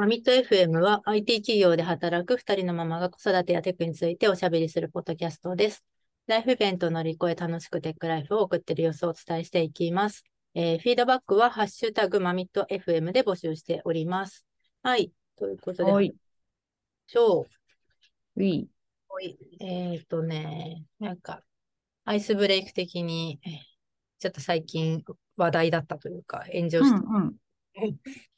マミット FM は IT 企業で働く2人のママが子育てやテックについておしゃべりするポッドキャストです。ライフイベントを乗り越え楽しくテックライフを送っている様子をお伝えしていきます。えー、フィードバックはハッシュタグマミット FM で募集しております。はい。ということで、はい。しょう。い。えっ、ー、とね、なんか、アイスブレイク的に、ちょっと最近話題だったというか、炎上した。うんうん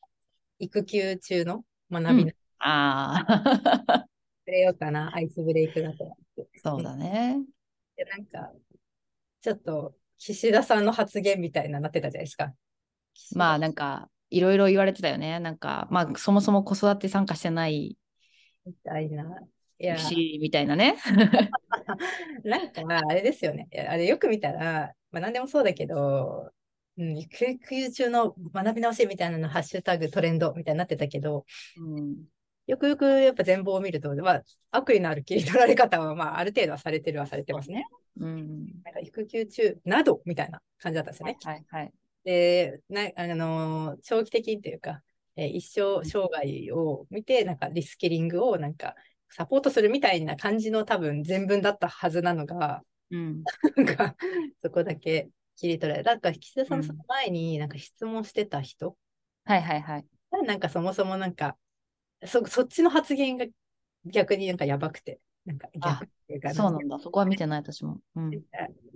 育休中の学びの、うん、ああ。くれようかな、アイスブレイクだと。そうだね。で、なんか、ちょっと、岸田さんの発言みたいななってたじゃないですか。まあ、なんか、いろいろ言われてたよね。なんか、まあ、そもそも子育て参加してないみたいな。いや、みたいなね。なんか、あれですよね。あれよく見たら、まあ、何でもそうだけど、うん、育休中の学び直しみたいなのハッシュタグトレンドみたいになってたけど、うん、よくよくやっぱ全貌を見ると、まあ、悪意のある切り取られ方は、まあ、ある程度はされてるはされてますね。うん、なんか育休中などみたいな感じだったんですよね。はいはい、でなあの長期的というか、えー、一生生涯を見て、なんかリスキリングをなんかサポートするみたいな感じの多分全文だったはずなのが、うん、なんかそこだけ切り取られなんか岸田さんその前になんか質問してた人、うん、はいはいはい。なんかそもそもなんかそそっちの発言が逆になんかやばくて。なんか逆っていうかそうなんだ。そこは見てない私も。うん、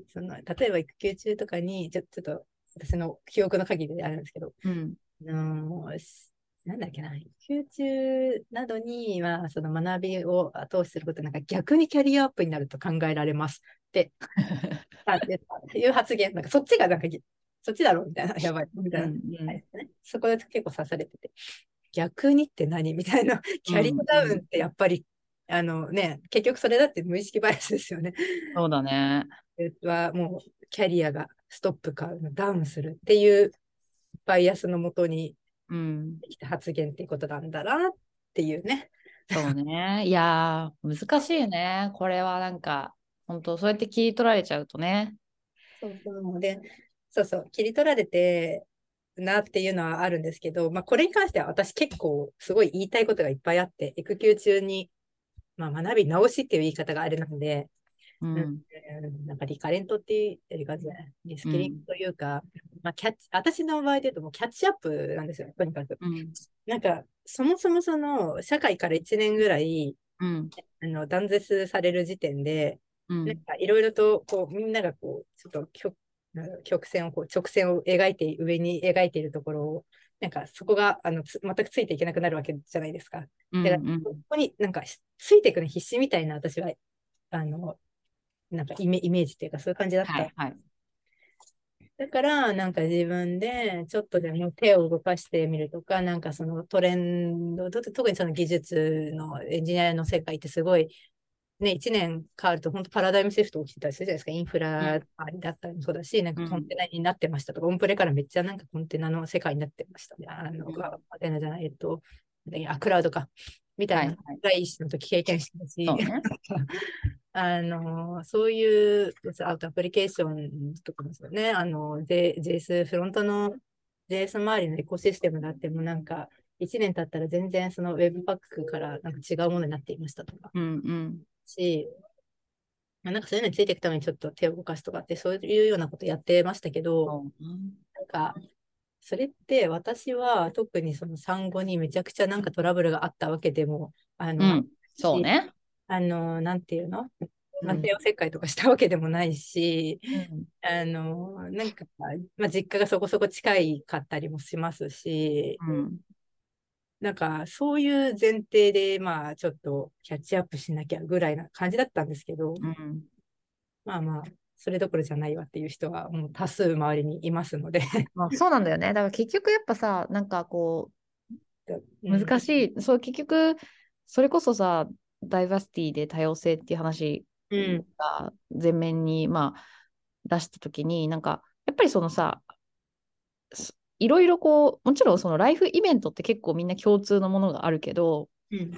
その例えば育休中とかにちょちょっと私の記憶の限りであるんですけど、うん、のなんだっけな、育休中などには、その学びを後押しすることなんか逆にキャリアアップになると考えられます いう発言、なんかそっちがなんか、そっちだろみたいな、やばい、みたいな、うんうん、そこで結構刺されてて、逆にって何？みたいな、キャリアダウンってやっぱり、うんうん、あのね、結局それだって無意識バイアスですよね。そうだね。はもうキャリアがストップかダウンするっていうバイアスのもとにうん、発言っていうことなんだなっていうね。そうね。いや難しいね。これはなんか、本当そうやって切り取られちゃうとね。そうそう。で、そうそう、切り取られてなっていうのはあるんですけど、まあ、これに関しては私結構すごい言いたいことがいっぱいあって、育休中に、まあ、学び直しっていう言い方があれなので、うん、なんかリカレントっていう感じで、リスキリングというか、うん、まあ、キャッチ、私の場合で言うともうキャッチアップなんですよ、とにかく。うん、なんか、そもそもその、社会から1年ぐらい、うん、あの断絶される時点で、なんかいろいろとこうみんながこうちょっと曲曲線をこう直線を描いて上に描いているところをなんかそこがあの全くついていけなくなるわけじゃないですか。だから、ここになんかついていくの必死みたいな私はあのなんかイメイメージっていうかそういう感じだった。はいはい、だから、なんか自分でちょっとでも手を動かしてみるとか、なんかそのトレンド、特にその技術のエンジニアの世界ってすごい、ね、1年変わると本当パラダイムシフト起きてたりするじゃないですか。インフラだったりもそうだし、なんかコンテナになってましたとか、うん、オンプレからめっちゃなんかコンテナの世界になってましたね。あの、コンテナじゃない、えっと、あ、クラウドか。みたい。な、第一の時経験してたし、ね、あの、そういうアウトアプリケーションとかですよね、あの、J、JS、フロントの JS 周りのエコシステムがあっても、なんか、1年経ったら全然その Webpack からなんか違うものになっていましたとか、うんうん、し、まあ、なんかそういうのについていくためにちょっと手を動かすとかって、そういうようなことやってましたけど、うん、なんか、それって私は特にその産後にめちゃくちゃなんかトラブルがあったわけでも、あの、うん、そうね。あの、なんていうの？ま帝王切開とかしたわけでもないし、うん、あの、なんか、まあ、実家がそこそこ近いかったりもしますし、うん、なんか、そういう前提で、まあ、ちょっとキャッチアップしなきゃぐらいな感じだったんですけど、うん、まあまあ、それどころじゃないわっていう人はもう多数周りにいますので。まあそうなんだよね。だから結局やっぱさ、なんかこう、難しい、そう結局、それこそさ、ダイバーシティで多様性っていう話が前面に、まあ、出した時になんかやっぱりそのさいろいろこうもちろんそのライフイベントって結構みんな共通のものがあるけど、うん、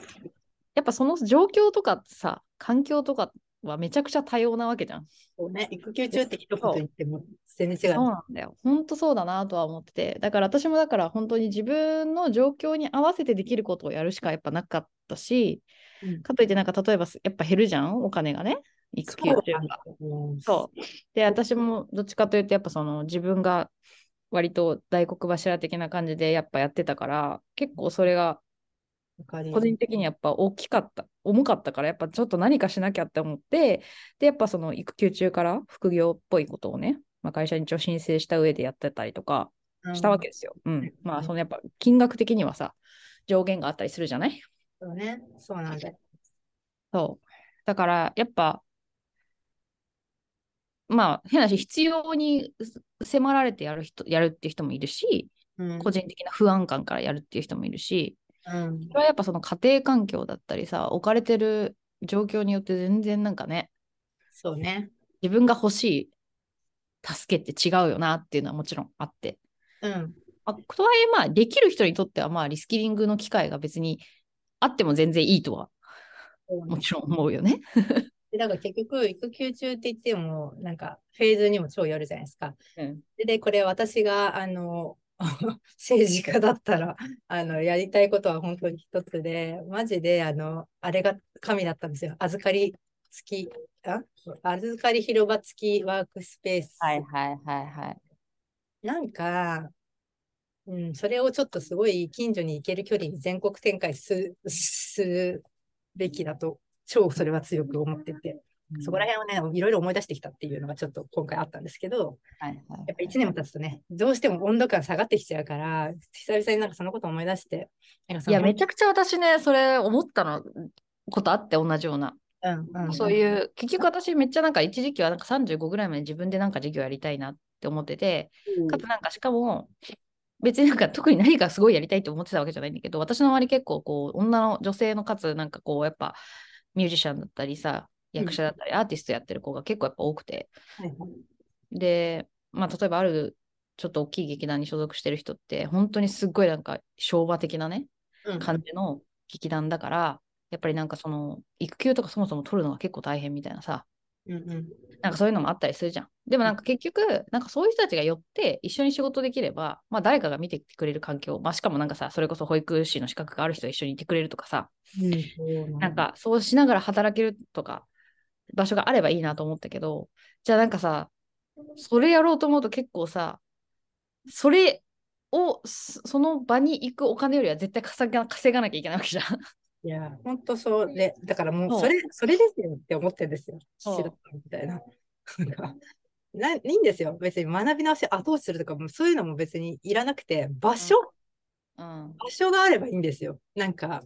やっぱその状況とかさ環境とかはめちゃくちゃ多様なわけじゃん。そうね、育休中って一言言っても全然違う。そうなんだよ。本当そうだなとは思ってて。だから私もだから本当に自分の状況に合わせてできることをやるしかやっぱなかったし、うんかといってなんか例えばやっぱ減るじゃんお金がね。育休中が。うんそう。で、私もどっちかというと、やっぱその自分が割と大黒柱的な感じでやっぱやってたから、結構それが個人的にやっぱ大きかった、重かったから、やっぱちょっと何かしなきゃって思って、で、やっぱその育休中から副業っぽいことをね、まあ、会社に一応申請した上でやってたりとかしたわけですよ。うん。まあ、そのやっぱ金額的にはさ、上限があったりするじゃない？そうね、そうなんだよ。そう。だから、やっぱ、まあ、変な話、必要に迫られてやる人、やるっていう人もいるし、うん個人的な不安感からやるっていう人もいるし、うんそれはやっぱその家庭環境だったりさ、置かれてる状況によって全然なんかね、そうね。自分が欲しい助けって違うよなっていうのはもちろんあって。うん。まあ、とはいえ、まあ、できる人にとっては、まあ、リスキリングの機会が別にあっても全然いいとはもちろん思うよね。で、だから結局、育休中って言っても、なんか、フェーズにも超よるじゃないですか。うん。で、でこれ私が、あの、政治家だったら、あの、やりたいことは本当に一つで、マジで、あの、あれが神だったんですよ。預かり付き、あ預かり広場付きワークスペース。はいはいはいはい。なんか、うん、それをちょっとすごい近所に行ける距離に全国展開すするべきだと、超それは強く思ってて、そこら辺をね、いろいろ思い出してきたっていうのがちょっと今回あったんですけど、はいはいやっぱ1年も経つとね、どうしても温度感下がってきちゃうから、久々になんかそのこと思い出して、いや、めちゃくちゃ私ね、それ思ったのことあって、同じような。うんうん、そういう、結局私めっちゃなんか一時期はなんか35ぐらいまで自分でなんか授業やりたいなって思ってて、うん、かつなんかしかも、別になんか特に何かすごいやりたいと思ってたわけじゃないんだけど、私の周り結構こう、女の女性のかつなんかこう、やっぱミュージシャンだったりさ、役者だったりアーティストやってる子が結構やっぱ多くて、はいはい。で、まあ例えばあるちょっと大きい劇団に所属してる人って、本当にすっごいなんか昭和的なね、うん。感じの劇団だから、やっぱりなんかその育休とかそもそも取るのが結構大変みたいなさ、うんうんなんかそういうのもあったりするじゃん。でもなんか結局、なんかそういう人たちが寄って一緒に仕事できれば、まあ誰かが見ててくれる環境、まあしかもなんかさ、それこそ保育士の資格がある人が一緒にいてくれるとかさ、なんかそうしながら働けるとか、場所があればいいなと思ったけど、じゃあなんかさ、それやろうと思うと結構さ、それを、そその場に行くお金よりは絶対稼が稼がなきゃいけないわけじゃん。いや、本当そうで、だからもそううそれ、それですよって思ってるんですよ。そう素人みたいな。なんかないいんですよ。別に学び直し後押しするとかも、そういうのも別にいらなくて、場所、うん。場所があればいいんですよ。なんか、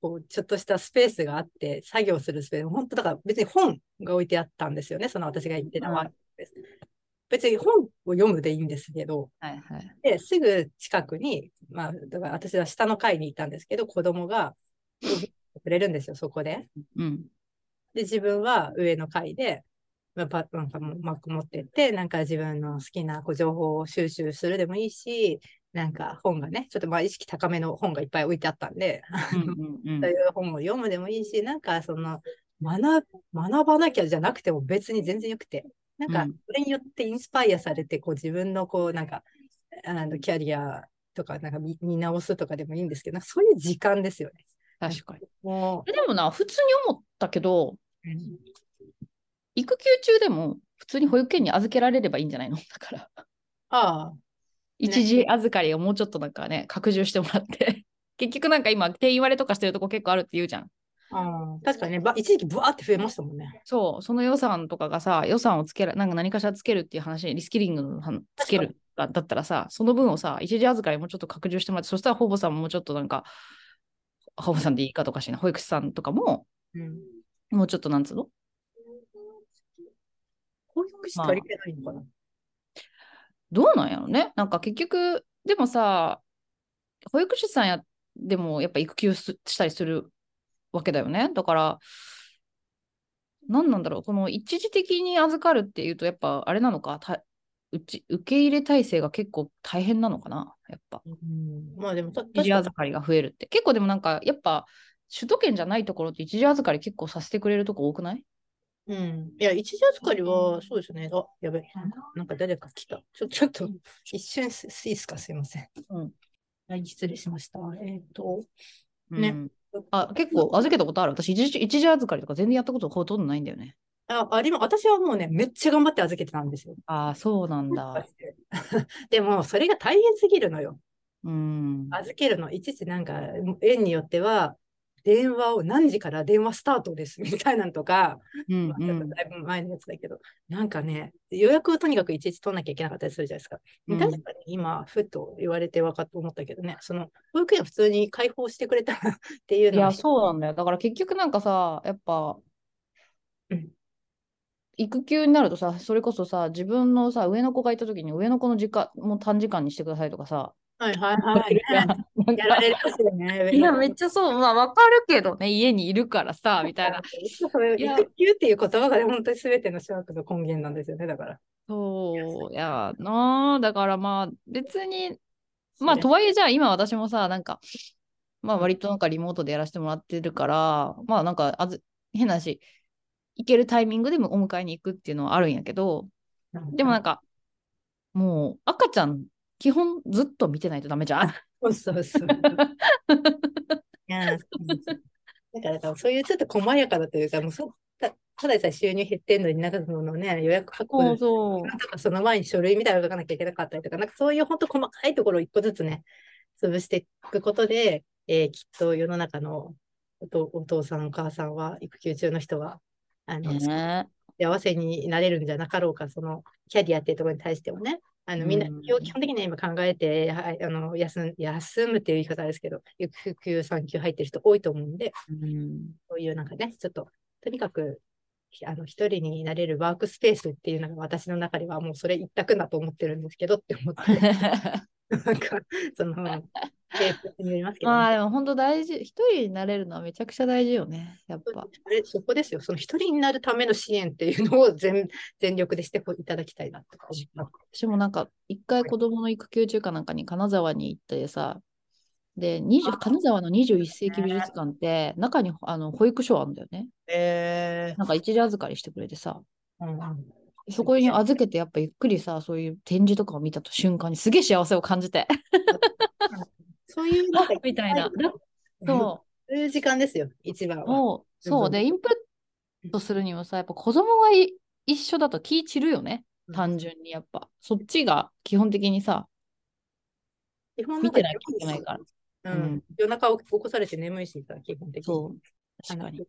こう、ちょっとしたスペースがあって、作業するスペース、本当だから別に本が置いてあったんですよね。その私が言ってたワークスペース別に本を読むでいいんですけど、はいはい。で、すぐ近くに、まあ、だから私は下の階にいたんですけど、子供が くれるんですよ、そこで。うん。で、自分は上の階で、なんかもう Mac 持ってって、なんか自分の好きなこう情報を収集するでもいいし、なんか本がね、ちょっとまあ意識高めの本がいっぱい置いてあったんで、うんうんうん そういう本を読むでもいいし、なんかその学学ばなきゃじゃなくても別に全然よくて、なんかうんそれによってインスパイアされて、こう自分のこうなんか、あのキャリアとかなんか見見直すとかでもいいんですけど、そういう時間ですよね。確かに。でもな、普通に思ったけど、う、育休中でも普通に保育園に預けられればいいんじゃないの？だから。ああ、一時預かりをもうちょっとなんかね、拡充してもらって。結局なんか今、定員割れとかしてるとこ結構あるって言うじゃん。ああ確かにね、ば一時期ブワーって増えましたもんね。そう、その予算とかがさ、予算をつけら、なんか何かしらつけるっていう話、リスキリングの話つけるだだったらさ、その分をさ、一時預かりもうちょっと拡充してもらって、そしたらほぼさんももうちょっとなんか、ほぼさんでいいかとかしい？な、保育士さんとかも、うん。もうちょっとなんつうの？保育士足りてないのかな、どうなんやろね。なんか結局、でもさ、保育士さんや、でもやっぱ育休すしたりするわけだよね。だから、何なんだろう、この一時的に預かるっていうと、やっぱあれなのか、たうち受け入れ体制が結構大変なのかな、やっぱ。うん、まあでもた、一時預かりが増えるって。結構でもなんか、やっぱ首都圏じゃないところって一時預かり結構させてくれるとこ多くない？うん。いや、一時預かりは、そうですね。あ、やべえ。なんか誰か来た。ちょ、ちょっと、一瞬す、いいですかすいません。うん。はい、失礼しました。えっ、と、うんねあ、結構預けたことある。私一時、一時預かりとか全然やったことほとんどないんだよね。あ、ありま、私はもうね、めっちゃ頑張って預けてたんですよ。ああ、そうなんだ。でも、それが大変すぎるのよ。うん。預けるの。いちいちなんか、園によっては、電話を何時から電話スタートですみたいなのとか、うんまあうん。だいぶ前のやつだけど、なんかね、予約をとにかくいちいち取んなきゃいけなかったりするじゃないですか。うん確かに今、ふっと言われて分かって思ったけどね、その保育園普通に開放してくれたら っていうのはいや、そうなんだよ。だから結局なんかさ、やっぱうん、育休になるとさ、それこそさ、自分のさ、上の子がいた時に上の子の時間もう短時間にしてくださいとかさ、はいはいはい、やられますよね。いや、めっちゃそう、まあわかるけどね、家にいるからさ、みたいな。育休っていう言葉が本当に全ての諸悪の根源なんですよね、だから。そう、いやな。あ、だからまあ別に、まあとはいえじゃあ今私もさ、なんか、まあ割となんかリモートでやらせてもらってるから、まあなんかあず変な話、行けるタイミングでもお迎えに行くっていうのはあるんやけど、でもなんか、もう赤ちゃん、基本ずっと見てないとダメじゃん？そうそうそう。いやだから、だからそういうちょっと細やかだというか、もうそたただでさえ収入減ってんのに、なんかそのね、予約発行そう。なんとかその前に書類みたいなの書かなきゃいけなかったりとか、なんかそういう本当細かいところを一個ずつね、潰していくことで、えーきっと世の中のお父さん、お母さんは、育休中の人は、あの、ね。幸せになれるんじゃなかろうか、そのキャリアっていうところに対してもね、あのみんな、うん基本的には今考えて、はい、あの休ん休むっていう言い方ですけど、育休、産休入ってる人多いと思うんで、うん。そういうなんかね、ちょっと、とにかく、あの一人になれるワークスペースっていうのが私の中ではもうそれ一択だと思ってるんですけどって思って、なんか、その、によりますけど、まあね、でも本当大事、一人になれるのはめちゃくちゃ大事よね、やっぱ。それそこですよ、その一人になるための支援っていうのを全全力でしていただきたいなとか。私もなんか、一回子供の育休中かなんかに金沢に行ってさ、で、20金沢の21世紀美術館って、中にあの保育所あるんだよね。えなんか一時預かりしてくれてさ、ーうんうんそこに預けてやっぱゆっくりさ、そういう展示とかを見た瞬間にすげえ幸せを感じて。そういうなんかみたいな。そそういう時間ですよ、一番う。は。そう。そう。で、インプットするにもさ、やっぱ子供がい一緒だと気散るよね。単純にやっぱ。そっちが基本的にさ、基本見てなきゃいけないから。ら。うんうん。夜中起こされて眠いしさ、基本的に。そう。確かに。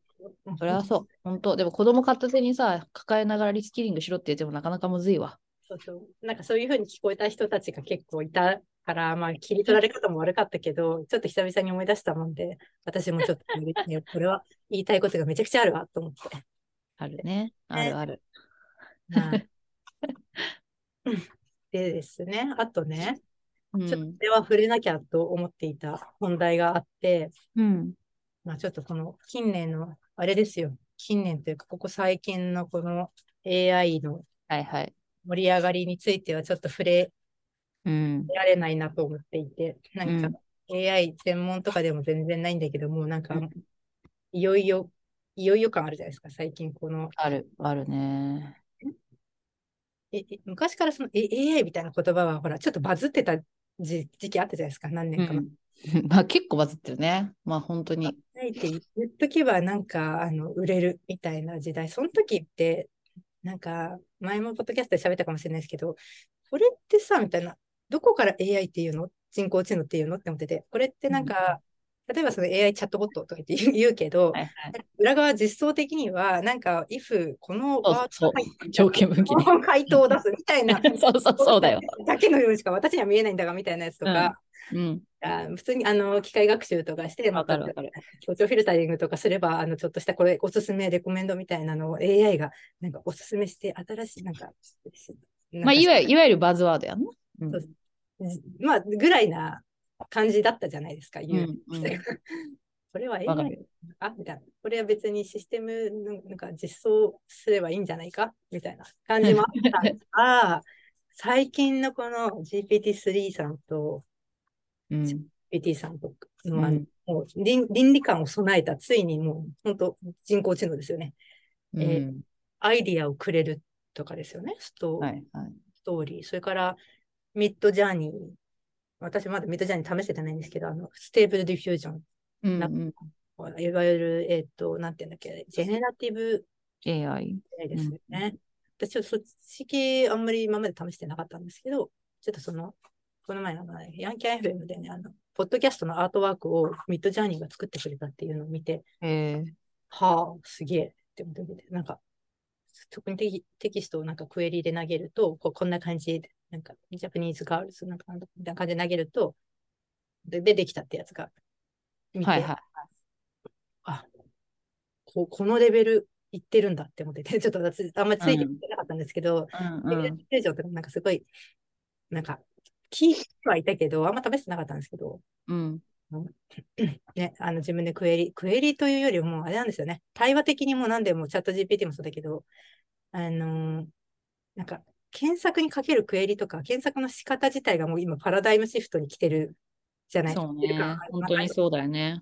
うん。それはそう。本当でも子供片手にさ、抱えながらリスキリングしろって言ってもなかなかむずいわ。そうそう。なんかそういうふうに聞こえた人たちが結構いたから、まあ、切り取られ方も悪かったけど、ちょっと久々に思い出したもんで、私もちょっと、ね、これは言いたいことがめちゃくちゃあるわと思って。あるね。あるある。でですね、あとね、うちょっとこん。れは触れなきゃと思っていた本題があって、うん。まあ、ちょっとこの近年の、あれですよ、近年というか、ここ最近のこの AI の。盛り上がりについてはちょっと触れうん。られないなと思っていて、なんかうん AI 専門とかでも全然ないんだけども、なんかうんいよいよ、いよいよ感あるじゃないですか、最近この、ある、あるね。ええ昔からそのえ AI みたいな言葉は、ほら、ちょっとバズってた時時期あったじゃないですか、何う年か前。ん。まあ結構バズってるね。まあ本当に。AI って言っとけばなんかあの売れるみたいな時代、その時って、なんか前もポッドキャストで喋ったかもしれないですけど、これってさ、みたいな、どこから AI っていうの？人工知能っていうの？って思ってて、これってなんか、例えばその AI チャットボットとか言って 言うけど、はいはい。裏側実装的には、なんか、if このワード条件分岐ねこの回答を出すみたいな、そうそうそうだよ。だけのようにしか私には見えないんだがみたいなやつとか、うん。あ普通にあの機械学習とかして、わかるわかる。強調フィルタリングとかすれば、あのちょっとしたこれおすすめ、レコメンドみたいなのを AI がなんかおすすめして、新しいなんか、まあいわゆる、いわゆるバズワードやんな。うんまあ、ぐらいな感じだったじゃないですか、言う。うんうん これは AI るあみたいな。これは別にシステムのなんか実装すればいいんじゃないか？みたいな感じもあったんですが、最近のこの GPT-3 さんとうん。GPT さんとの、うんもう倫倫理観を備えた、ついにもう本当人工知能ですよね。うんえアイディアをくれるとかですよね、スト,、はいはい。ストーリー。それから、 Midjourney。私まだ Midjourney 試せてないんですけど、あの、 Stable Diffusion。うんなうん、いわゆる、えっ、と、なんていうんだっけ、 generative AI。ですよね。私ちょっとそっち系あんまり今まで試してなかったんですけど、ちょっとその、この前の、ね、ヤンキャン FM でね、あの、ポッドキャストのアートワークを Midjourney が作ってくれたっていうのを見て、えー、はあ、すげえって思って、なんか、特にテキテキストをなんかクエリで投げると、こうこんな感じで、なんか、ジャパニーズガールズなんか、みたいな感じで投げると、で、でできたってやつが見て、はいはい。あこ、このレベルいってるんだって思ってて、ちょっと私、あんまりついていけなかったんですけど、うんうんレベルステージとかなんかすごい、なんか、聞いてはいたけど、あんま試してなかったんですけど、うん ね、あの自分でクエリ、クエリというよりも、あれなんですよね。対話的にも何でもチャット GPT もそうだけど、あのーなんか、検索にかけるクエリとか、検索の仕方自体がもう今パラダイムシフトに来てるじゃない？そうね来てるか？本当にそうだよね。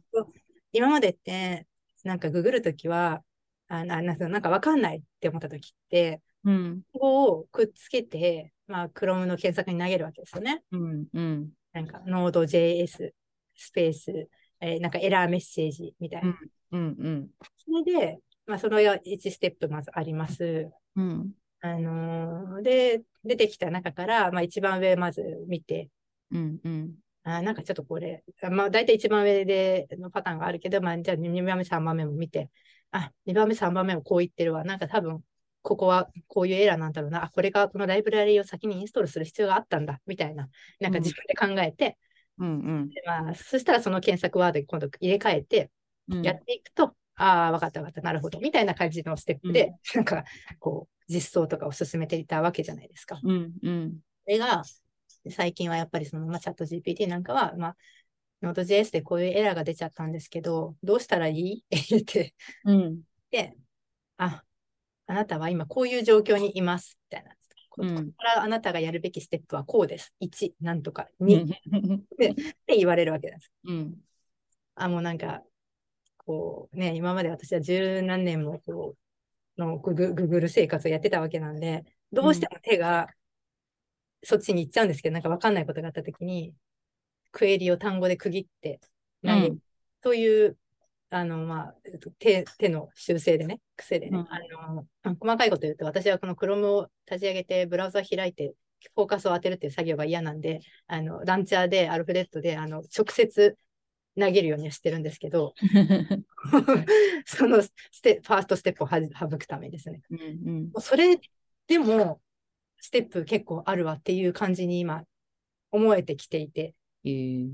今までって、なんかググるときは、あななんかなんかわかんないって思ったときって、うんここをくっつけて、まあ、Chrome の検索に投げるわけですよね。うんうんなんか、Node.js スペース、えーなんかエラーメッセージみたいな。うんうんそれで、まあ、その1ステップまずあります。うんあのーで、出てきた中から、まあ、一番上まず見て、うんうん。あーなんかちょっとこれ、あまあ、大体一番上でのパターンがあるけど、まあ、じゃあ2番目、3番目も見て、あ、2番目、3番目もこう言ってるわ。なんか多分、ここはこういうエラーなんだろうな。あ、これがこのライブラリを先にインストールする必要があったんだ、みたいな。なんか自分で考えて、うんうんでまあ、そしたらその検索ワードに今度入れ替えて、うん。やっていくと、ああ、わかったわかった、なるほど、みたいな感じのステップで、なんか、こう、実装とかを進めていたわけじゃないですか。うんうんそれが、最近はやっぱりその、まあ、チャット GPT なんかは、まあ、Node.js でこういうエラーが出ちゃったんですけど、どうしたらいい？って言って、うんで、あ、あなたは今こういう状況にいます、みたいな。ここうんからあなたがやるべきステップはこうです。1、なんとか、2、って言われるわけです。うんあ、もうなんか、こうね、今まで私は十何年もこう、のググググル生活をやってたわけなんで、どうしても手がそっちに行っちゃうんですけど、なんかわかんないことがあったときに、クエリを単語で区切って投げる、うん。という、あの、まあ、えっと手、手の修正でね、癖でね、うん。あの、細かいこと言うと、私はこの Chrome を立ち上げて、ブラウザ開いて、フォーカスを当てるっていう作業が嫌なんで、あの、ランチャーで、アルフレットで、あの、直接投げるようにはしてるんですけど、そのステファーストステップを省くためにですね。うんうんそれでも、ステップ結構あるわっていう感じに今、思えてきていて、えー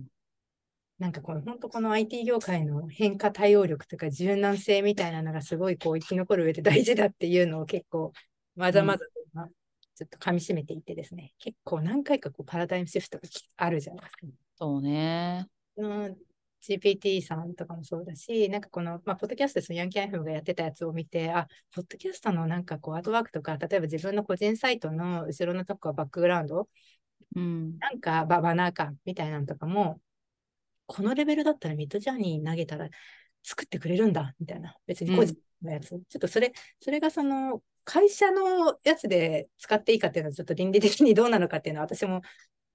なんかこの本当この IT 業界の変化対応力とか柔軟性みたいなのがすごいこう生き残る上で大事だっていうのを結構まざまざと今ちょっと噛み締めていってですね、結構何回かこうパラダイムシフトがあるじゃないですか。そうね。うん GPT さんとかもそうだし、なんかこの、まあ、ポッドキャストですヤンキー FM がやってたやつを見て、あ、ポッドキャストのなんかこう、アートワークとか、例えば自分の個人サイトの後ろのとこはバックグラウンド、うんなんかババナー感みたいなのとかも、このレベルだったらミッドジャーニー投げたら作ってくれるんだ、みたいな。別に個人のやつ。ちょっとそれ、それがその、会社のやつで使っていいかっていうのはちょっと倫理的にどうなのかっていうのは私も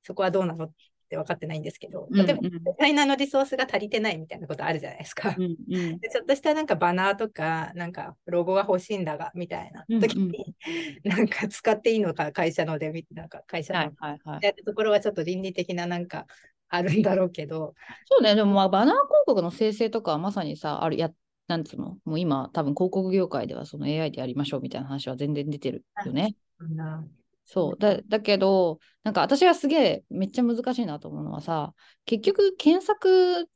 そこはどうなのって分かってないんですけど、うんうん例えばデザイナーのリソースが足りてないみたいなことあるじゃないですか。うんうん でちょっとしたなんかバナーとか、なんかロゴが欲しいんだが、みたいなうんうん時に、なんか使っていいのか、会社ので、みなんか会社のはいはいはい。やってところはちょっと倫理的ななんかあるんだろうけど、そうね、でもまあバナー広告の生成とかはまさにさ、あるや、なんつうの、もう今多分広告業界ではその AI でやりましょうみたいな話は全然出てるよね。そう。だだけど、なんか私がすげえめっちゃ難しいなと思うのはさ、結局検索、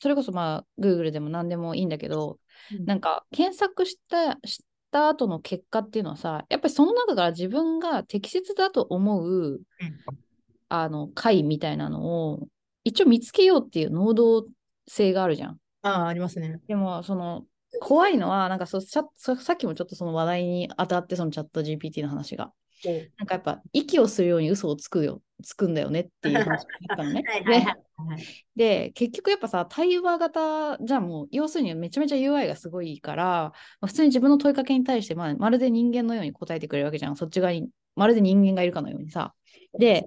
それこそまあ Google でも何でもいいんだけど、なんか検索した、した後の結果っていうのはさ、やっぱりその中から自分が適切だと思う、あの回みたいなのを一応見つけようっていう能動性があるじゃん。ああ、ありますね。でも、その、怖いのは、なんかそささっきもちょっとその話題に当たって、そのチャット GPT の話が。なんかやっぱ息をするように嘘をつくよ、つくんだよねっていう話があったのね。で、結局やっぱさ、対話型じゃもう、要するにめちゃめちゃ UI がすごいから、まあ、普通に自分の問いかけに対して、まあ、まるで人間のように答えてくれるわけじゃん。そっち側に、まるで人間がいるかのようにさ。で、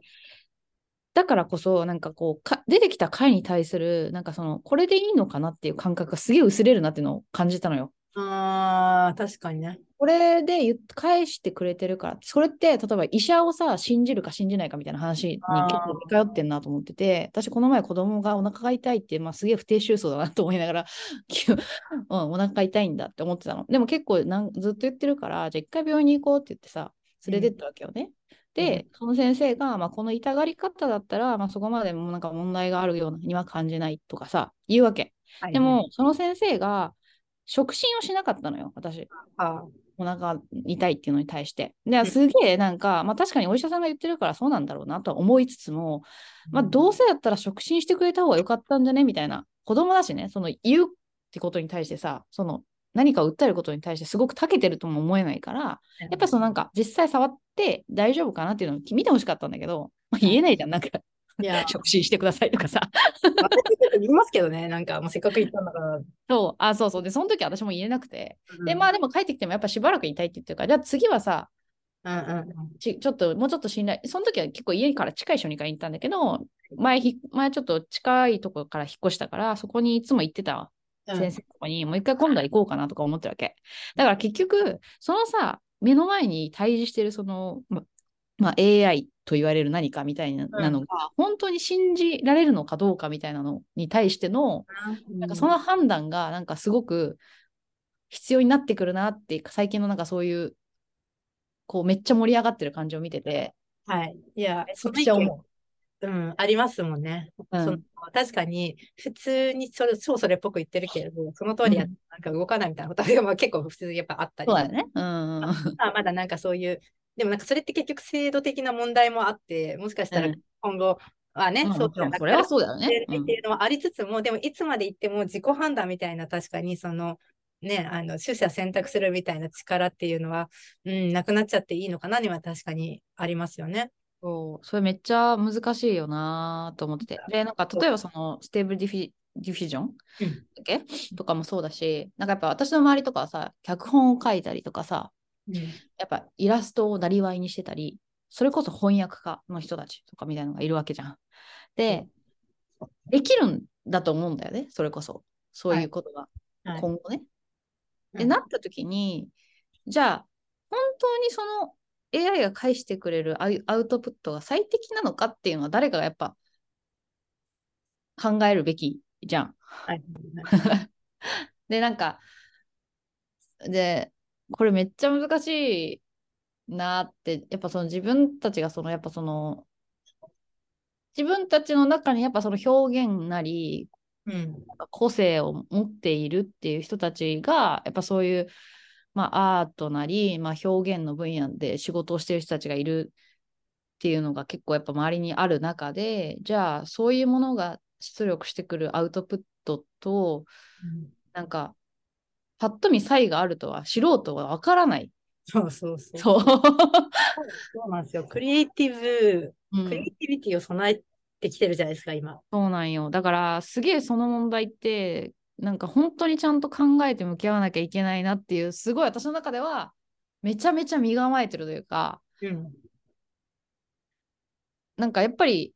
だからこそ、なんかこうか、出てきた回に対する、なんかその、これでいいのかなっていう感覚がすげえ薄れるなっていうのを感じたのよ。ああ、確かにね。これで返してくれてるから、それって、例えば医者をさ、信じるか信じないかみたいな話に結構似通ってんなと思ってて、私この前子供がお腹が痛いって、まあ、すげえ不定収束だなと思いながら うん、お腹が痛いんだって思ってたの。でも結構なんずっと言ってるから、じゃあ一回病院に行こうって言ってさ、連れてったわけよね。うんで、その先生が、まあ、この痛がり方だったら、まあ、そこまでもなんか問題があるようには感じないとかさ、言うわけ。はい、でも、その先生が、触診をしなかったのよ、私。あお腹痛いっていうのに対して。で、すげえなんか、まあ確かにお医者さんが言ってるからそうなんだろうなと思いつつも、まあどうせだったら触診してくれた方がよかったんじゃね？みたいな。子供だしね、その言うってことに対してさ、その何かを訴えることに対してすごく長けてるとも思えないから、やっぱそのなんか実際触って大丈夫かなっていうのを見てほしかったんだけど、まあ、言えないじゃん、なんか。いや、触診してくださいとかさ。言いますけどね、なんか、もうせっかく言ったんだから。そう、あ、そうそう。で、その時私も言えなくて。うん、で、まあでも帰ってきてもやっぱしばらくいたいって言ってるから、じゃあ次はさ、うんうんちちょっともうちょっと信頼、その時は結構家から近い小児科に行ったんだけど、前ひ前ちょっと近いところから引っ越したから、そこにいつも行ってた先生とかに、もう一回今度は行こうかなとか思ってるわけ。だから結局、そのさ、目の前に対峙してるその、ままあ、AI と言われる何かみたいなのが、うん、本当に信じられるのかどうかみたいなのに対しての、うん、なんかその判断がなんかすごく必要になってくるなって最近のなんかそういうこうめっちゃ盛り上がってる感じを見てて。はい。いや、めちゃくちゃ思う。うん、ありますもんね。うん、その確かに、普通にそれ、そうそれっぽく言ってるけれど、その通りや、なんか動かないみたいなことが結構普通にやっぱあったり。そうだね。うん、あまだなんかそういう、でもなんかそれって結局制度的な問題もあって、もしかしたら今後はね、うん、そうじゃなくて、はそうだよね。っていうのはありつつも、うん、でもいつまで言っても自己判断みたいな確かにその、ね、あの取捨選択するみたいな力っていうのは、うん、なくなっちゃっていいのかなには確かにありますよね。そう、それめっちゃ難しいよなと思ってて。で、なんか例えばその Stable Diffi、Diffusion、うん、だけ？とかもそうだし、なんかやっぱ私の周りとかはさ、脚本を書いたりとかさ、うん、やっぱイラストをなりわいにしてたり、それこそ翻訳家の人たちとかみたいなのがいるわけじゃん。で、できるんだと思うんだよね、それこそ。そういうことが、今後ね。はい、で、なった時に、じゃあ、本当にその AI が返してくれるアウトプットが最適なのかっていうのは誰かがやっぱ考えるべきじゃん。はい、で、なんか、で、これめっちゃ難しいなって、やっぱその自分たちがその、やっぱその、自分たちの中にやっぱその表現なり、うん、個性を持っているっていう人たちが、やっぱそういうまあ、アートなり、まあ、表現の分野で仕事をしている人たちがいるっていうのが結構やっぱ周りにある中でじゃあそういうものが出力してくるアウトプットと、うん、なんかパッと見差異があるとは素人は分からない。そうそうそう。そう そうなんですよ。クリエイティブ、うん、クリエイティビティを備えてきてるじゃないですか、今。そうなんよ。だからすげえその問題ってなんか本当にちゃんと考えて向き合わなきゃいけないなっていうすごい私の中ではめちゃめちゃ身構えてるというか、うん、なんかやっぱり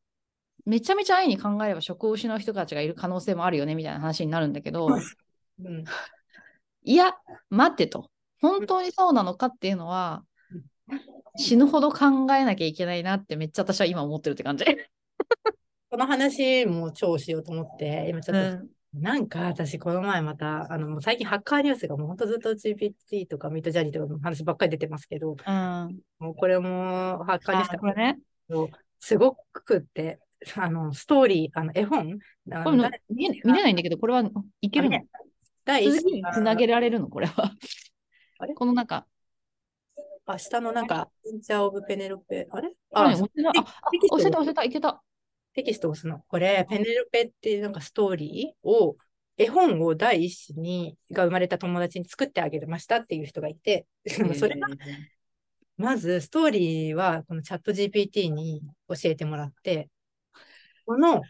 めちゃめちゃ愛に考えれば職を失う人たちがいる可能性もあるよねみたいな話になるんだけど、うん、いや待ってと。本当にそうなのかっていうのは、死ぬほど考えなきゃいけないなってめっちゃ私は今思ってるって感じ。この話も超しようと思って今ちょっとなんか私、この前また、あの、もう最近ハッカーニュースがもう本当ずっと GPT とかミートジャリとかの話ばっかり出てますけど、うん、もうこれもハッカーニュースかね、すごくって、あの、ストーリー、あの、絵本？これ見見れないんだけど、これはいけるの？第一につなげられるの？これは。あれ？この中。あ、下のなんか、インチャーオブペネロペ。あれあ、押せた、押せた、いけた。テキストを押すの。これ、ペネルペっていうなんかストーリーを絵本を第一子にが生まれた友達に作ってあげましたっていう人がいて、それが、まずストーリーはこのチャット GPT に教えてもらって、この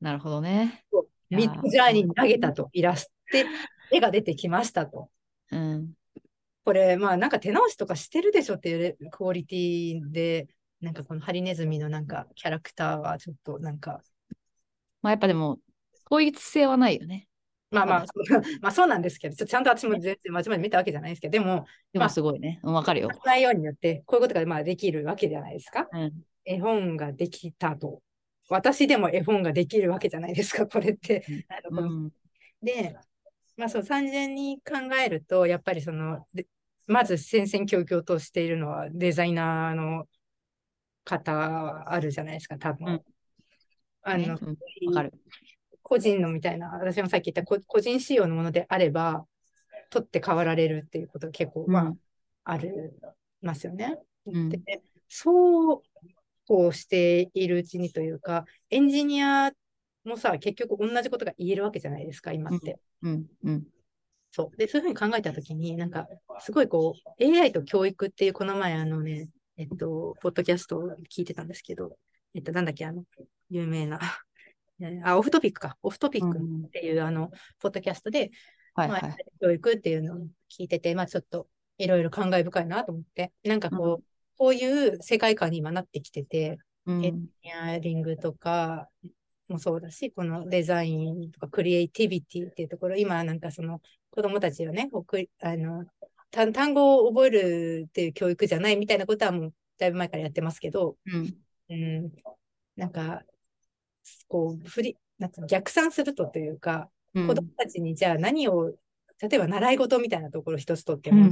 なるほどね。ミッドジャーニーに投げたと、イラストで絵が出てきましたと。うん。これ、まあなんか手直しとかしてるでしょっていうレクオリティで、なんかこのハリネズミのなんかキャラクターはちょっとなんか、まあやっぱでも、統一性はないよね。まあまあ、まあそうなんですけど、ちょっとちゃんと私も全然まじまじ見たわけじゃないですけど、でも、でもすごいね。うんわかるよ。内容によってこういうことがまあできるわけじゃないですか。うん。絵本ができたと。私でも絵本ができるわけじゃないですか、これって。うん。で、まあそう、単純に考えると、やっぱりその、でまず戦々恐々としているのはデザイナーの方あるじゃないですか、多分。うんあの、ねうんわかる。個人のみたいな、私もさっき言ったこ個人仕様のものであれば、取って代わられるっていうことが結構、まあ、うんあるますよね。うんで、そうこうしているうちにというか、エンジニアもさ、結局同じことが言えるわけじゃないですか、今って。うん。うん。そう。で、そういうふうに考えたときに、なんか、すごいこう、AI と教育っていう、この前、あのね、えっと、ポッドキャストを聞いてたんですけど、えっと、なんだっけ、あの、有名な、えーあ、オフトピックか、オフトピックうんっていう、あの、ポッドキャストで、まあはいはい。教育っていうのを聞いてて、まあ、ちょっと、いろいろ感慨深いなと思って、なんかこう、こういう世界観に今なってきてて、うんエンジニアリングとかもそうだし、このデザインとかクリエイティビティっていうところ、今なんかその子供たちをね、あの単単語を覚えるっていう教育じゃないみたいなことはもうだいぶ前からやってますけど、うん。うん、なんか、こう、振り、なんか逆算するとというか、うん子供たちにじゃあ何を、例えば習い事みたいなところ一つとっても、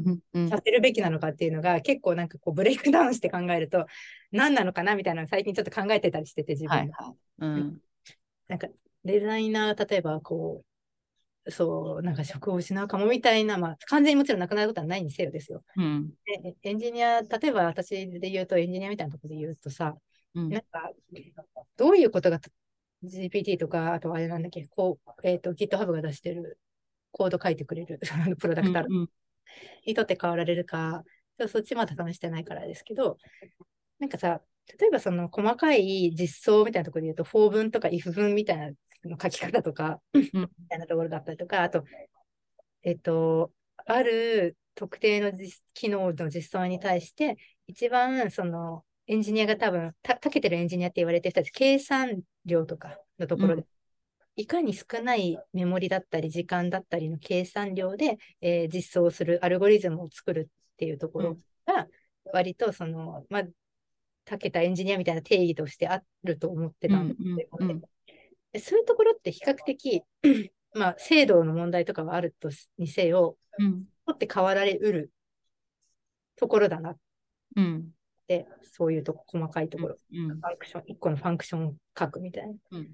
させるべきなのかっていうのが結構なんかこうブレイクダウンして考えると何なのかなみたいなのを最近ちょっと考えてたりしてて自分ではいはい。うん。なんかデザイナー例えばこうそうなんか職を失うかもみたいなまあ完全にもちろんなくなることはないにせよですよ。うん。でエンジニア例えば私で言うとエンジニアみたいなところで言うとさうんなんかどういうことが GPT とかあとはあれなんだっけこう、えっと GitHub が出してるコード書いてくれる プロダクターうんにとって変わられるか、そっちまだ試してないからですけど、なんかさ、例えばその細かい実装みたいなところで言うと、for 文とか if 文みたいなの書き方とか、みたいなところだったりとか、あと、えっと、ある特定の実機能の実装に対して、一番そのエンジニアが多分、た長けてるエンジニアって言われてる人たち、計算量とかのところで、ういかに少ないメモリだったり時間だったりの計算量で、えー実装するアルゴリズムを作るっていうところが割とその、まあ、長けたエンジニアみたいな定義としてあると思ってたんでそういうところって比較的 まあ制度の問題とかはあるとにせようん。取って変わられうるところだなっうん。てそういうとこ細かいところ、うん。ファンクション一個のファンクションを書くみたいな。うん。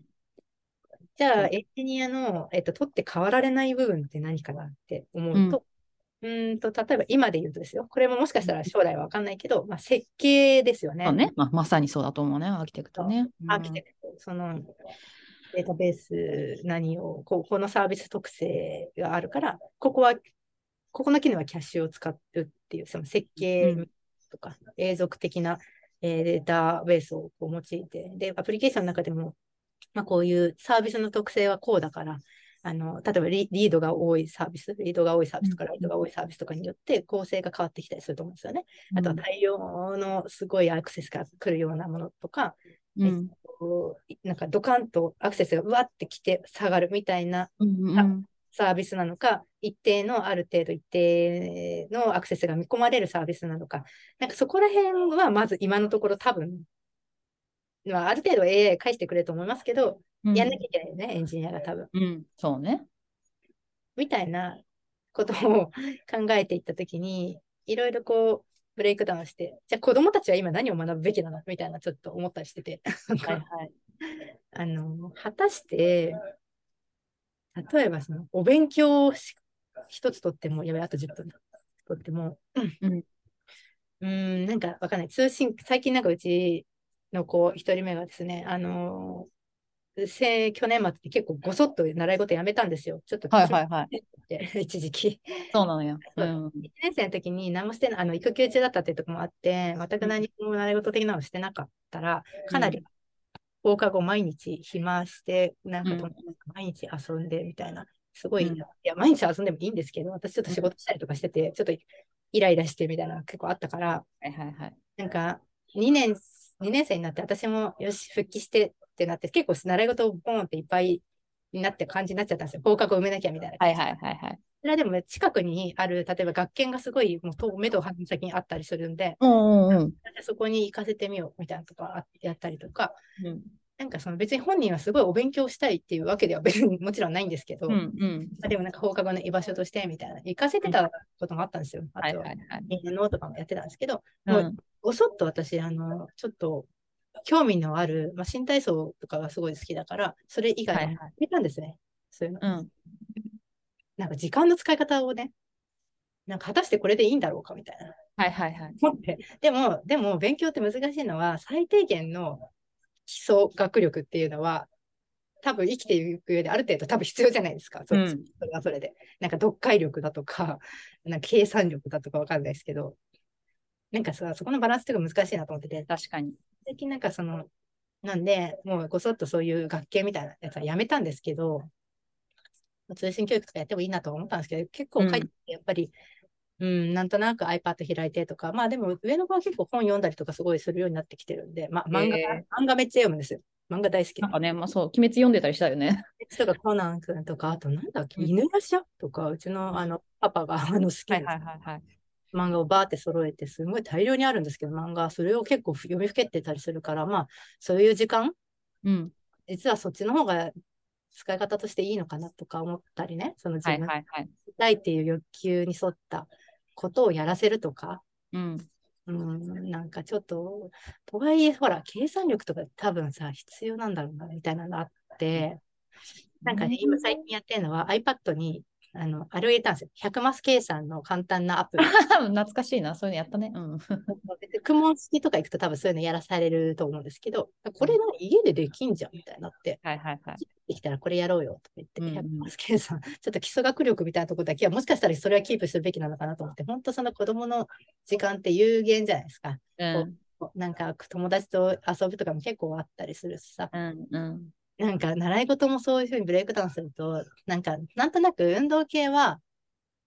じゃあ、うんエンジニアの、えっと、取って変わられない部分って何かなって思うと、うーんと、例えば今で言うとですよ、これももしかしたら将来は分かんないけど、まあ、設計ですよね。ね。まあ、まさにそうだと思うね。アーキテクトね。アーキテクト、そのデータベース何を、こうこのサービス特性があるから、ここは、ここの機能はキャッシュを使うっていう、その設計うんとか、永続的な、えーデータベースをこう用いて、で、アプリケーションの中でも、まあ、こういうサービスの特性はこうだから、あの例えばリリードが多いサービス、リードが多いサービスとか、うんライトが多いサービスとかによって構成が変わってきたりすると思うんですよね。あとはうん大量のすごいアクセスが来るようなものとか、うん。なんかドカンとアクセスがうわってきて下がるみたいなうん。うん。サービスなのか、一定のある程度一定のアクセスが見込まれるサービスなのか、なんかそこら辺はまず今のところ多分、まあ、ある程度 AI 返してくれると思いますけど、うんやんなきゃいけないよね、エンジニアが多分。うん。そうね。みたいなことを考えていったときに、いろいろこう、ブレイクダウンして、じゃあ子供たちは今何を学ぶべきなのみたいなちょっと思ったりしてて。はいはい。あの、果たして、例えばその、お勉強をし一つとっても、やばい、あと10分だ。とっても、うんうーん、なんかわかんない。通信、最近なんかうちの子、一人目がですね、あの、せ去年末って結構ごそっと習い事やめたんですよ。ちょっと、はいはいはい。一時期。そうなのよ。う。ん1年生の時に何もしてない、あの育休中だったっていうところもあって、全く何も習い事的なのをしてなかったら、かなり放課後毎日暇して、なんか毎日遊んでみたいな、すごい、うんいや、毎日遊んでもいいんですけど、私ちょっと仕事したりとかしてて、ちょっとイライラしてみたいな結構あったから、はいはいはい。なんか2年、2年生になって私もよし、復帰してってなって、結構習い事をボーンっていっぱいになって感じになっちゃったんですよ。放課後埋めなきゃみたいな。はいはいはいはい。それはでも近くにある、例えば学研がすごいもう遠目と鼻先にあったりするんで、うんうんうん。そこに行かせてみようみたいなとかあやったりとか、うんなんかその別に本人はすごいお勉強したいっていうわけでは別にもちろんないんですけど、うんうん。まあでもなんか放課後の居場所としてみたいな、行かせてたこともあったんですよ。あと、はいはいはい。みんなノーとかもやってたんですけど、うもうんごそっと私、あの、ちょっと興味のある、まあ、新体操とかがすごい好きだから、それ以外はいに見たんですね。そういうの。うん。なんか時間の使い方をね、なんか果たしてこれでいいんだろうかみたいな。はいはいはい。思って。でも、でも勉強って難しいのは、最低限の基礎学力っていうのは、多分生きていく上である程度多分必要じゃないですか。そうんそれはそれで。なんか読解力だとか、なんか計算力だとかわかんないですけど、なんかさ、そこのバランスっていうのが難しいなと思ってて、確かに。最近なんかその、なんで、もうこそっとそういう学系みたいなやつはやめたんですけど、通信教育とかやってもいいなとは思ったんですけど、結構書いてやっぱり、うん、なんとなく iPad 開いてとか、まあでも上の子は結構本読んだりとかすごいするようになってきてるんで、まあ漫画、へ漫画めっちゃ読むんですよ。漫画大好きなんかね、まあそう、鬼滅読んでたりしたよね。とかコナン君とか、あとなんだっけ、うん犬やしゃとか、うちのあのパパがあの好きなはいはい。漫画をバーって揃えて、すごい大量にあるんですけど、漫画、それを結構読みふけってたりするから、まあそういう時間うん。実はそっちの方が使い方としていいのかなとか思ったりね、その自はい分はいはい。たいっていう欲求に沿ったことをやらせるとか、うん。うん、なんかちょっと、とはいえ、ほら、計算力とか多分さ、必要なんだろうな、みたいなのがあって、なんかね、今最近やってるのは iPad に、あの、あれを入れたんですよ。100マス計算の簡単なアプリ。懐かしいな、そういうのやったね。うん。別に公文式とか行くと多分そういうのやらされると思うんですけど、これの家でできんじゃんみたいになって、はいはいはい。できたらこれやろうよとか言って、うんうん100マス計算、ちょっと基礎学力みたいなところだけはもしかしたらそれはキープするべきなのかなと思って、本当その子供の時間って有限じゃないですか。うん。なんか友達と遊ぶとかも結構あったりするしさ、うんうん。なんか習い事もそういうふうにブレイクダウンすると、なんかなんとなく運動系は、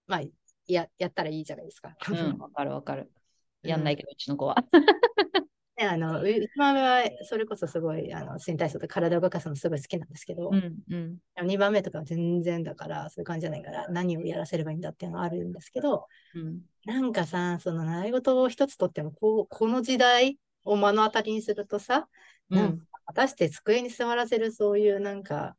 まあ、ややったらいいじゃないですか。うん、わかるわかる。やんないけど、うちの子は。であのううちのはそれこそすごいあの新体操で体を動かすのすごい好きなんですけど、うんうん。2番目とかは全然だからそういう感じじゃないから何をやらせればいいんだっていうのはあるんですけどうん。なんかさその習い事を一つとってもこうこの時代を目の当たりにするとさ、なんか果たして机に座らせるそういうなんか、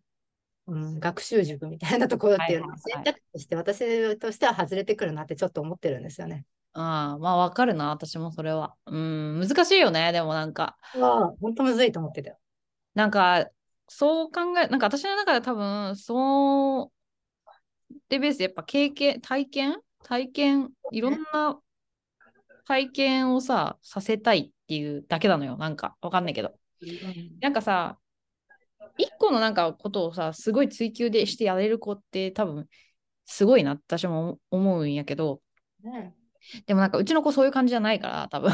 うん、学習塾みたいなところっていうのは選択肢として私としては外れてくるなってちょっと思ってるんですよね。ああ、まあわかるな、私もそれは。うん、難しいよね、でもなんか。は本当むずいと思ってたよ。なんか、そう考え、なんか私の中で多分、そう、でベースでやっぱ経験、体験？体験、いろんな体験をさ、させたいっていうだけなのよ。なんか、わかんないけど。なんかさ、一個のなんかことをさ、すごい追求でしてやれる子って多分、すごいなって私も思うんやけど、ねでもなんかうちの子そういう感じじゃないから、多分。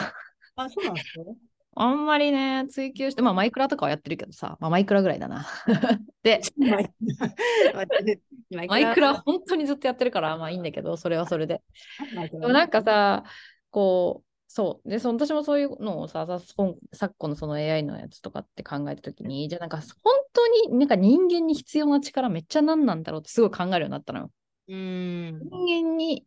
あ、そうなんですね。あんまりね、追求して、まあマイクラとかはやってるけどさ、まあマイクラぐらいだな。で、マイクラ本当にずっとやってるから、まあいいんだけど、それはそれで。でもなんかさ、こう、そう。で、その私もそういうのをさ、昨今のその AI のやつとかって考えたときに、じゃあなんか本当になんか人間に必要な力めっちゃ何なんだろうってすごい考えるようになったのよ。うーん。人間に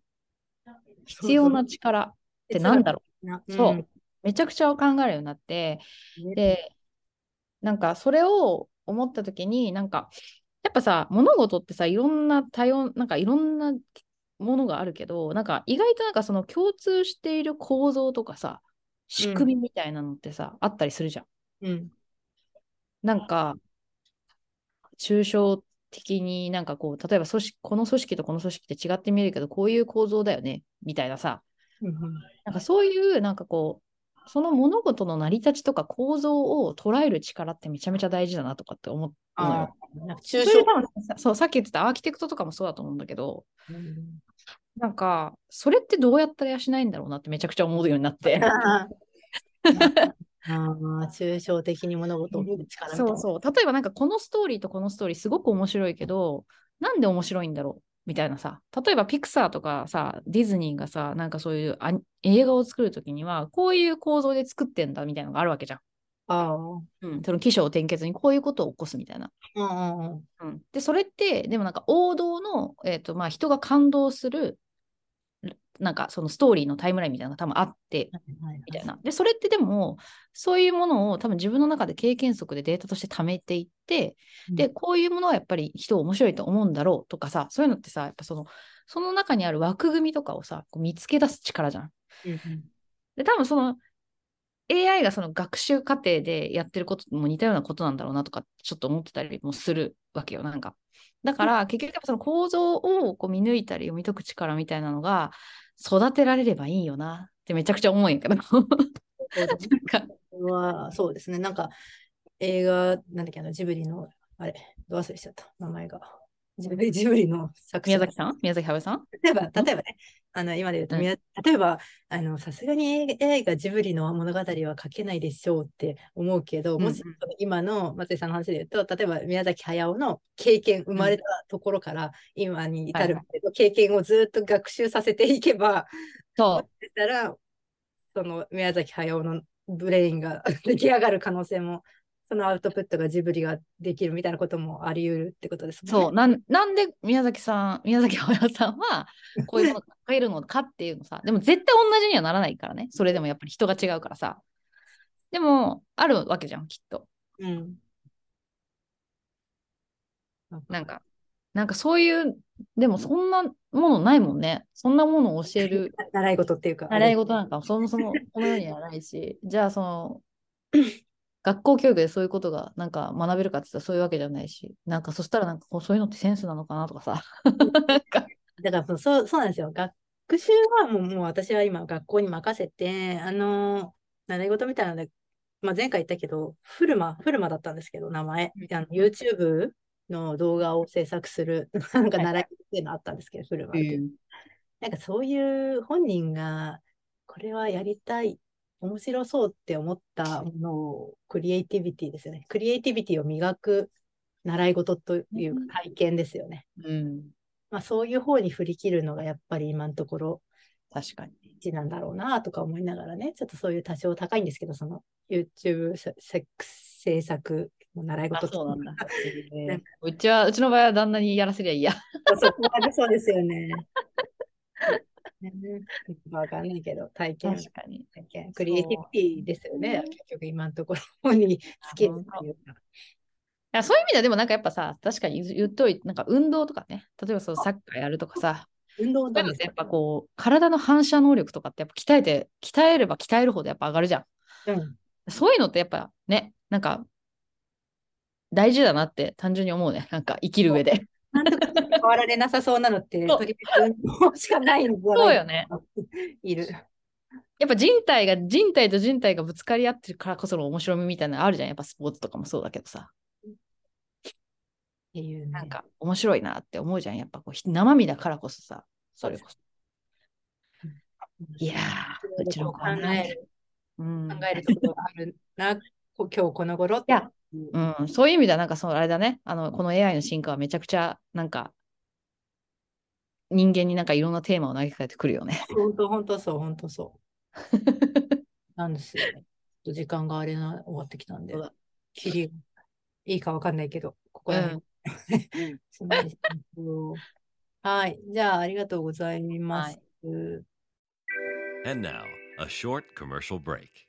必要な力って何だろなうそう。めちゃくちゃ考えるようになって、うんで、なんかそれを思った時に、なんか、やっぱさ、物事ってさ、いろんな多様、なんかいろんなものがあるけど、なんか意外となんかその共通している構造とかさ、仕組みみたいなのってさ、あったりするじゃん。うん。なんか、抽象的になんかこう、例えば組織、この組織とこの組織って違って見えるけど、こういう構造だよね、みたいなさ、うんなんかそういう、なんかこう、その物事の成り立ちとか構造を捉える力ってめちゃめちゃ大事だなとかって思うのよ。なんか抽象そうさっき言ってたアーキテクトとかもそうだと思うんだけど、うん、なんかそれってどうやったら養えんだろうなってめちゃくちゃ思うようになって。あ抽象的に物事を見る力そうそう例えばなんかこのストーリーとこのストーリーすごく面白いけどなんで面白いんだろうみたいなさ例えばピクサーとかさディズニーがさなんかそういう映画を作るときにはこういう構造で作ってんだみたいなのがあるわけじゃん。あうん、その起承転結にこういうことを起こすみたいな。うんうん、でそれってでもなんか王道の、えーとまあ、人が感動するなんかそのストーリーのタイムラインみたいなのが多分あって、みたいな。で、それってでも、そういうものを多分自分の中で経験則でデータとして貯めていって、うん、で、こういうものはやっぱり人面白いと思うんだろうとかさ、そういうのってさ、やっぱその、その中にある枠組みとかをさ、こう見つけ出す力じゃん。うん、で、多分その、AI がその学習過程でやってることも似たようなことなんだろうなとかちょっと思ってたりもするわけよなんか。だから結局その構造をこう見抜いたり読み解く力みたいなのが育てられればいいよなってめちゃくちゃ思うんやけど。はそうですね。なんか映画、なんだっけ、あのジブリの、あれ、ど忘れしちゃった、名前が。ジブリジブリの作宮崎さん？宮崎駿さん？例えば、例えばね、あの今で言うと、うん、例えば、あのさすがに映画ジブリの物語は書けないでしょうって思うけど、うん、もし今の松井さんの話で言うと、例えば宮崎駿の経験、生まれたところから今に至る経験をずっと学習させていけば、そう。したら、その宮崎駿のブレインが 出来上がる可能性もそのアウトプットがジブリができるみたいなこともあり得るってことですね。そうなんなんで宮崎さん、宮崎駿さんはこういうものが書けるのかっていうのさ、でも絶対同じにはならないからね。それでもやっぱり人が違うからさ。でも、あるわけじゃん、きっと。うん。なんか、なんかそういう、でもそんなものないもんね。そんなものを教える。習い事っていうか。習い事なんかそもそもこのようにはないし、じゃあその、学校教育でそういうことがなんか学べるかって言ったらそういうわけじゃないし、なんかそしたらなんかこうそういうのってセンスなのかなとかさ。だからそうそうなんですよ。学習はもうもう私は今学校に任せて、あの習い事みたいなので、まあ、前回言ったけど、フルマ、フルマだったんですけど、名前。あの YouTube の動画を制作する、なんか習い事っていうのあったんですけど、フルマって。なんかそういう本人が、これはやりたい面白そうって思ったものをクリエイティビティですよね。クリエイティビティを磨く習い事という体験ですよね。うん。まあそういう方に振り切るのがやっぱり今のところ確かに。一なんだろうなとか思いながらね、ちょっとそういう多少高いんですけど、その YouTube セックス制作の習い事そうなんだ。うちは、うちの場合は旦那にやらせりゃいいや。そうですよね。わかんないけど、体験。確かに。体験。クリエイティビティですよね。結局今のところに好きっていうか。やそういう意味ではでもなんかやっぱさ、確かに言っといて、なんか運動とかね、例えばそのサッカーやるとかさ、運動だやっぱこう、体の反射能力とかってやっぱ鍛えて、鍛えれば鍛えるほどやっぱ上がるじゃん。うん、そういうのってやっぱね、なんか大事だなって単純に思うね。なんか生きる上で。なんとか変わられなさそうなのって、とりあえず運動しかないんじゃないそうよね。いる。やっぱ人体が、人体と人体がぶつかり合ってるからこその面白みみたいなのあるじゃん。やっぱスポーツとかもそうだけどさ。っていう、ね、なんか面白いなって思うじゃん。やっぱこう生身だからこそさ、それこそ。いやー、うちの考える、うん、考えるところがあるな、今日この頃いや、うん、そういう意味では、なんかそう、あれだね、あの、この AI の進化はめちゃくちゃ、なんか、人間になんかいろんなテーマを投げかけてくるよね。本当、本当そう、本当そう。なんですよね。時間があれな終わってきたんで、切りいいかわかんないけど、ここら辺。うん、はい、じゃあありがとうございます。はい、And now, a short commercial break.